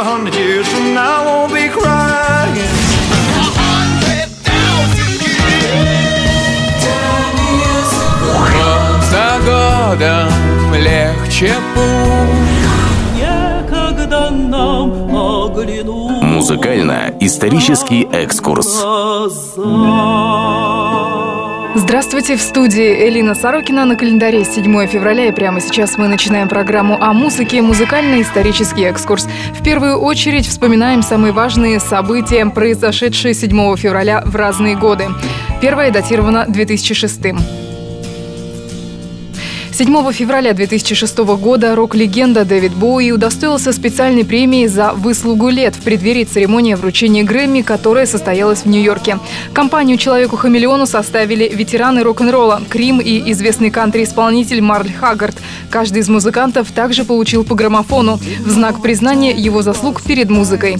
a hundred years from now, I won't be crying. За годом легче путь Некогда нам оглянуть Музыкально-исторический экскурс. Здравствуйте, в студии Элина Сорокина на календаре 7 февраля и прямо сейчас мы начинаем программу о музыке «Музыкально-исторический экскурс». В первую очередь вспоминаем самые важные события, произошедшие 7 февраля в разные годы. Первое датировано 2006 7 февраля 2006 года рок-легенда Дэвид Боуи удостоился специальной премии за выслугу лет в преддверии церемонии вручения Грэмми, которая состоялась в Нью-Йорке. Компанию «Человеку-хамелеону» составили ветераны рок-н-ролла Крим и известный кантри-исполнитель Марль Хаггард. Каждый из музыкантов также получил по граммофону в знак признания его заслуг перед музыкой.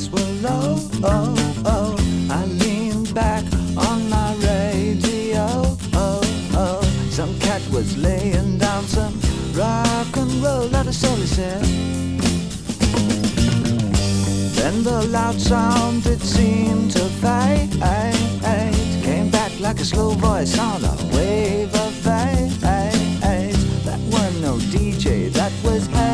All said. Then the loud sound it seemed to fade Came back like a slow voice on a wave of fate That were no DJ, that was hazy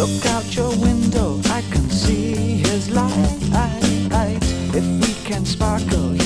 Look out your window, I can see his light. If we can sparkle,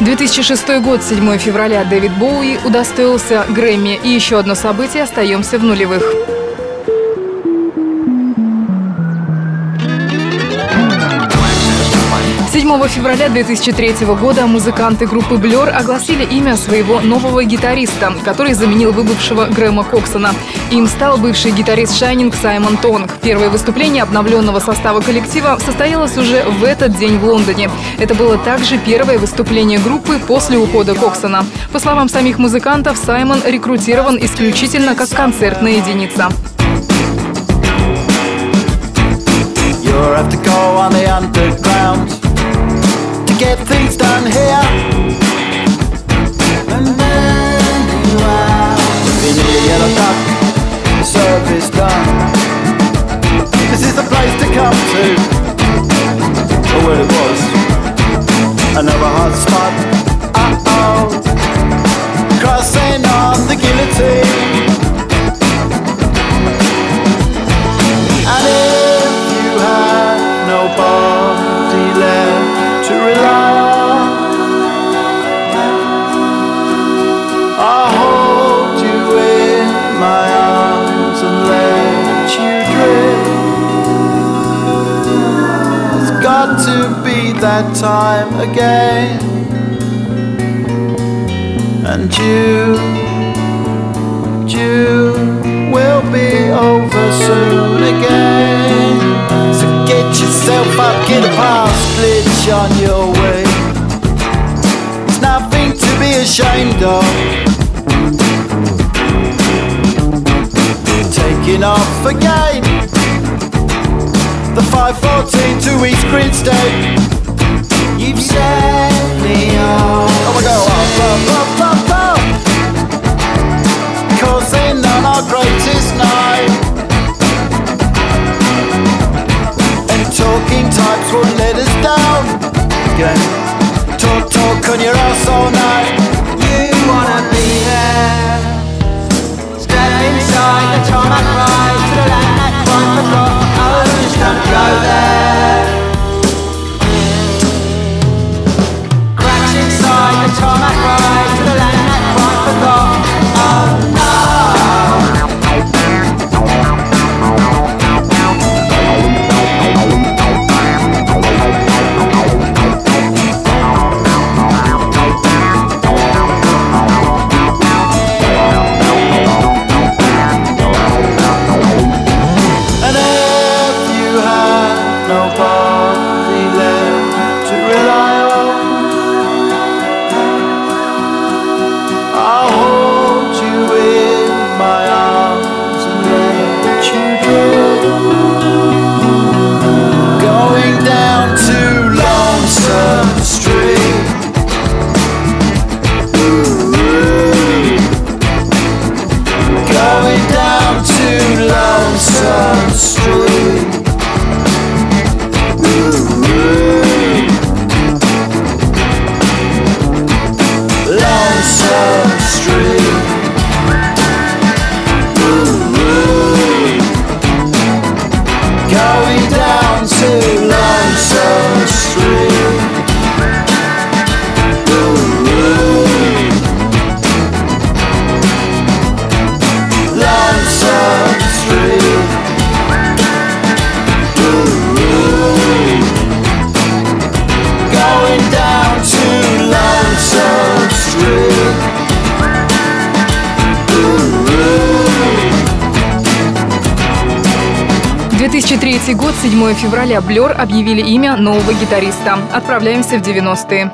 «2006 год, 7 февраля, Дэвид Боуи удостоился Грэмми. И еще одно событие, остаемся в нулевых. 7 7 февраля 2003 года музыканты группы Blur огласили имя своего нового гитариста, который заменил выбывшего Грэма Коксона. Им стал бывший гитарист Shining Саймон Тонг. Первое выступление обновленного состава коллектива состоялось уже в этот день в Лондоне. Это было также первое выступление группы после ухода Коксона. По словам самих музыкантов, Саймон рекрутирован исключительно как концертная единица. Get things done here. And then you to be near Yellow Duck, the service done. This is the place to come to. Or where it was. Another hot spot. Uh oh. Crossing on the guillotine. That time again, and you, you will be over soon again. So get yourself up, get a pass glitch on your way. It's nothing to be ashamed of. Taking off again. The 514 to East Grinstead. Set me. Oh my god, up, up, up, on our greatest night. And talking types won't let us down. Talk, talk on your ass all night. You wanna be there. Step inside the tarmac 2003 год, 7 февраля, Blur объявили имя нового гитариста. Отправляемся в 90-е.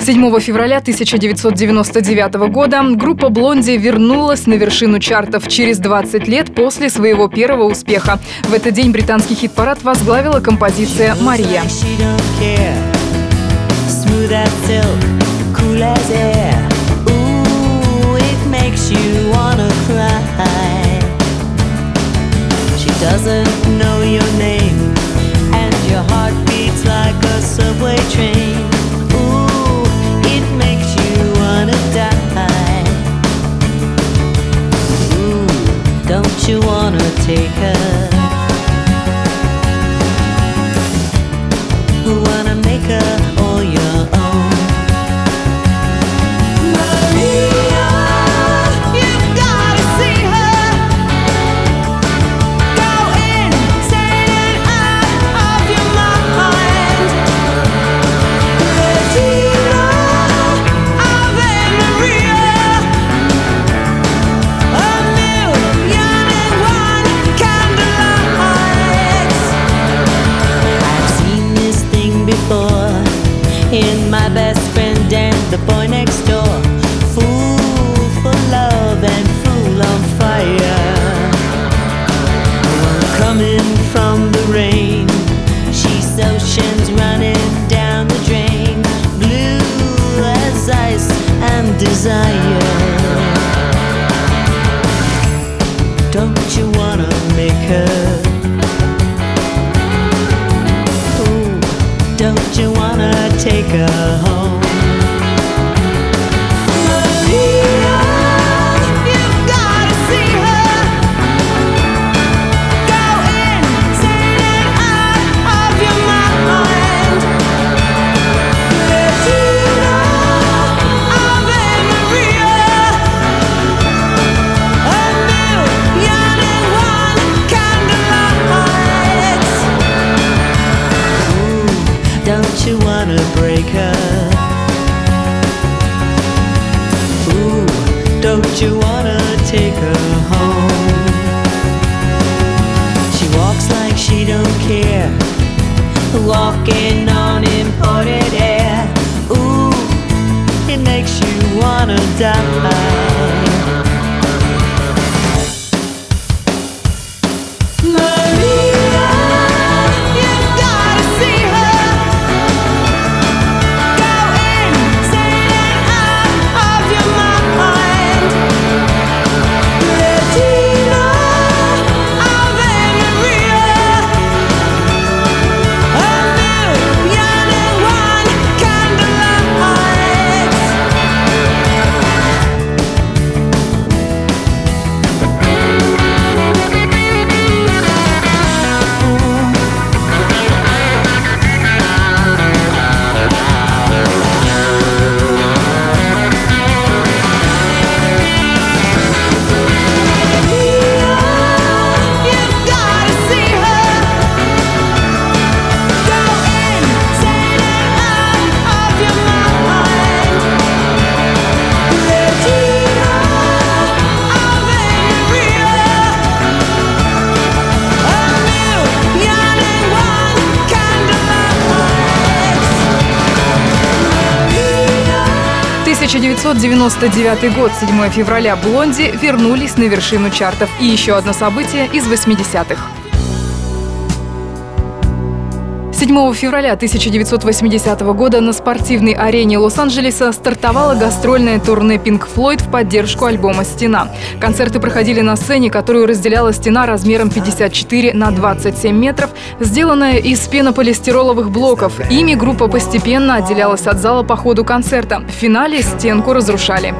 7 февраля 1999 года группа Блонди вернулась на вершину чартов через 20 лет после своего первого успеха. В этот день британский хит-парад возглавила композиция «Мария». Cool. Ooh, it makes you wanna cry. Doesn't know your name, and your heart beats like a subway train. Ooh, it makes you wanna die. Ooh, don't you wanna take her? Don't you wanna make her? Ooh, don't you wanna take her home? Don't care, walking on imported air. Ooh, it makes you wanna die. 1999 год, 7 февраля, Блонди вернулись на вершину чартов. И еще одно событие из 80-х. 7 февраля 1980 года на спортивной арене Лос-Анджелеса стартовало гастрольное турне Pink Floyd в поддержку альбома «Стена». Концерты проходили на сцене, которую разделяла стена размером 54 на 27 метров, сделанная из пенополистироловых блоков. Ими группа постепенно отделялась от зала по ходу концерта. В финале стенку разрушали.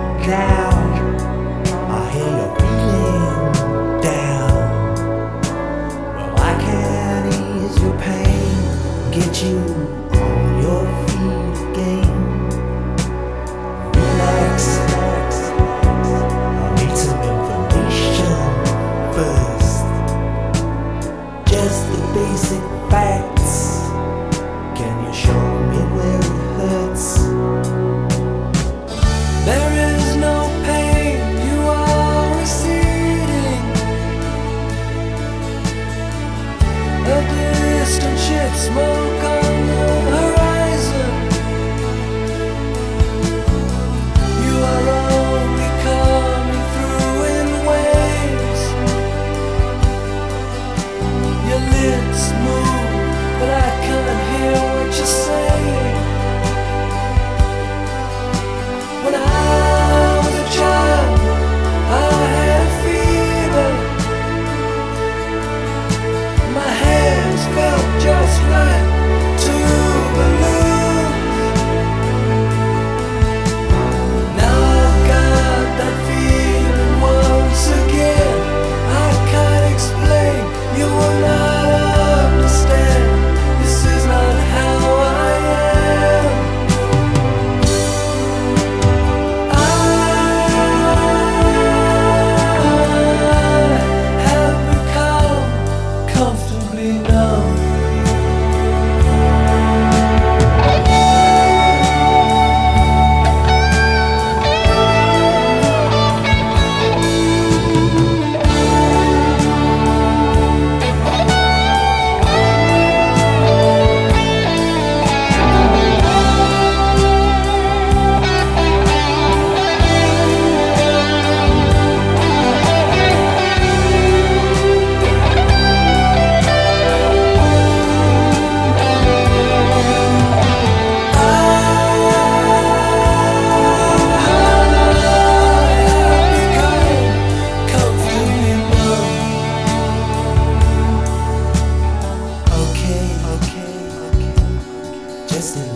listening.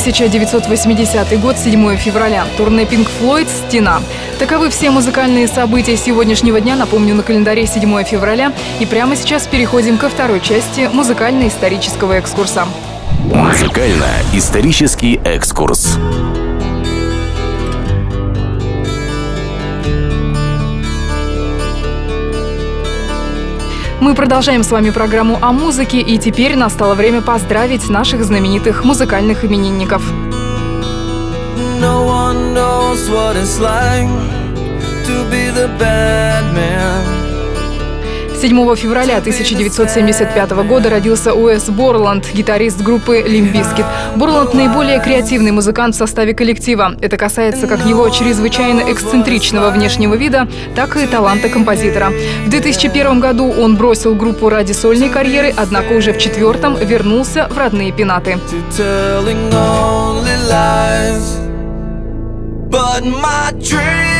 1980 год, 7 февраля. Турне Pink Floyd «Стена». Таковы все музыкальные события сегодняшнего дня. Напомню, на календаре 7 февраля. И прямо сейчас переходим ко второй части музыкально-исторического экскурса. Музыкально-исторический экскурс. Мы продолжаем с вами программу о музыке, и теперь настало время поздравить наших знаменитых музыкальных именинников. No. 7 февраля 1975 года родился Уэс Борланд, гитарист группы Bizkit. Борланд – наиболее креативный музыкант в составе коллектива. Это касается как его чрезвычайно эксцентричного внешнего вида, так и таланта композитора. В 2001 году он бросил группу ради сольной карьеры, однако уже в четвертом вернулся в родные пенаты. But my dreams,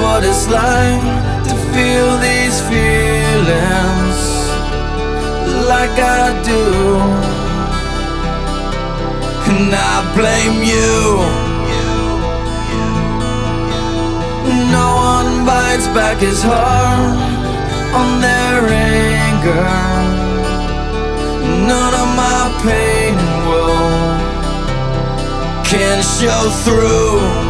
What it's like to feel these feelings like I do. And I blame you. No one bites back his heart on their anger. None of my pain and woe can show through.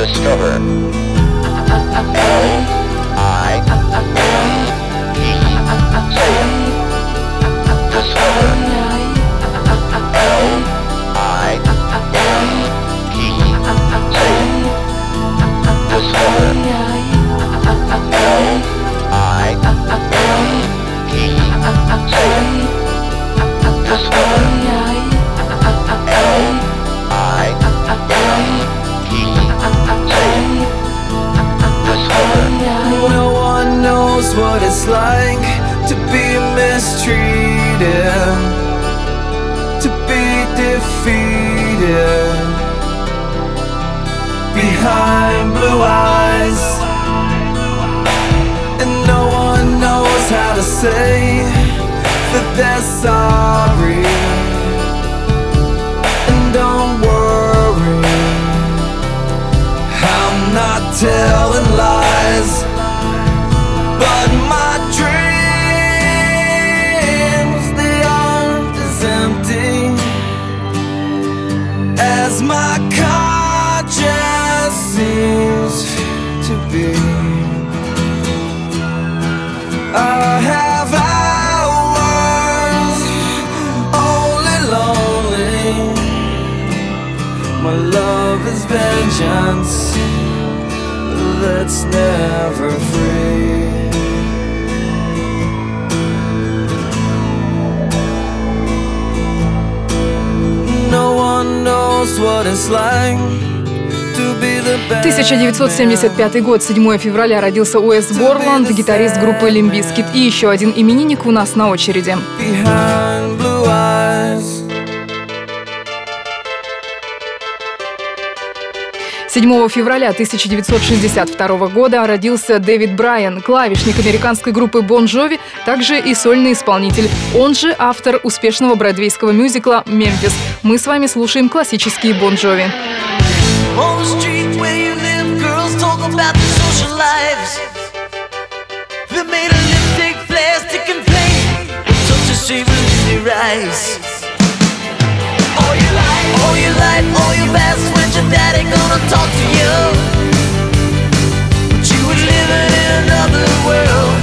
Discover. Telling lies, 1975 год, 7 февраля, родился Уэс Борланд, гитарист группы Limp Bizkit. И еще один именинник у нас на очереди. behind blue eyes. 7 февраля 1962 года родился Дэвид Брайан, клавишник американской группы Bon Jovi, также и сольный исполнитель. Он же автор успешного бродвейского мюзикла «Мемфис». Мы с вами слушаем классические Бон Джови. On the street where you live, girls talk about their social lives. They their all your life, all your. When's your daddy gonna talk to you? But you were living in another world,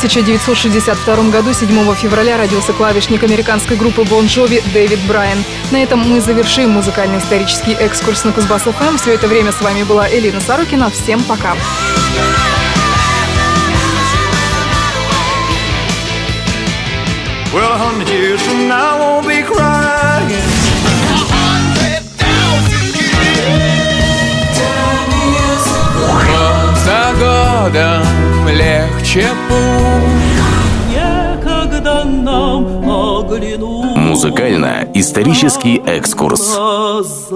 1962 году, 7 февраля, родился клавишник американской группы Bon Jovi Дэвид Брайан. На этом мы завершим музыкальный исторический экскурс на Кузбасс ФМ. Все это время с вами была Элина Сорокина. Всем пока. Well, a hundred years from now, I won't be crying. Год за годом легче путь Некогда нам оглянуть Музыкально-исторический экскурс. глаза.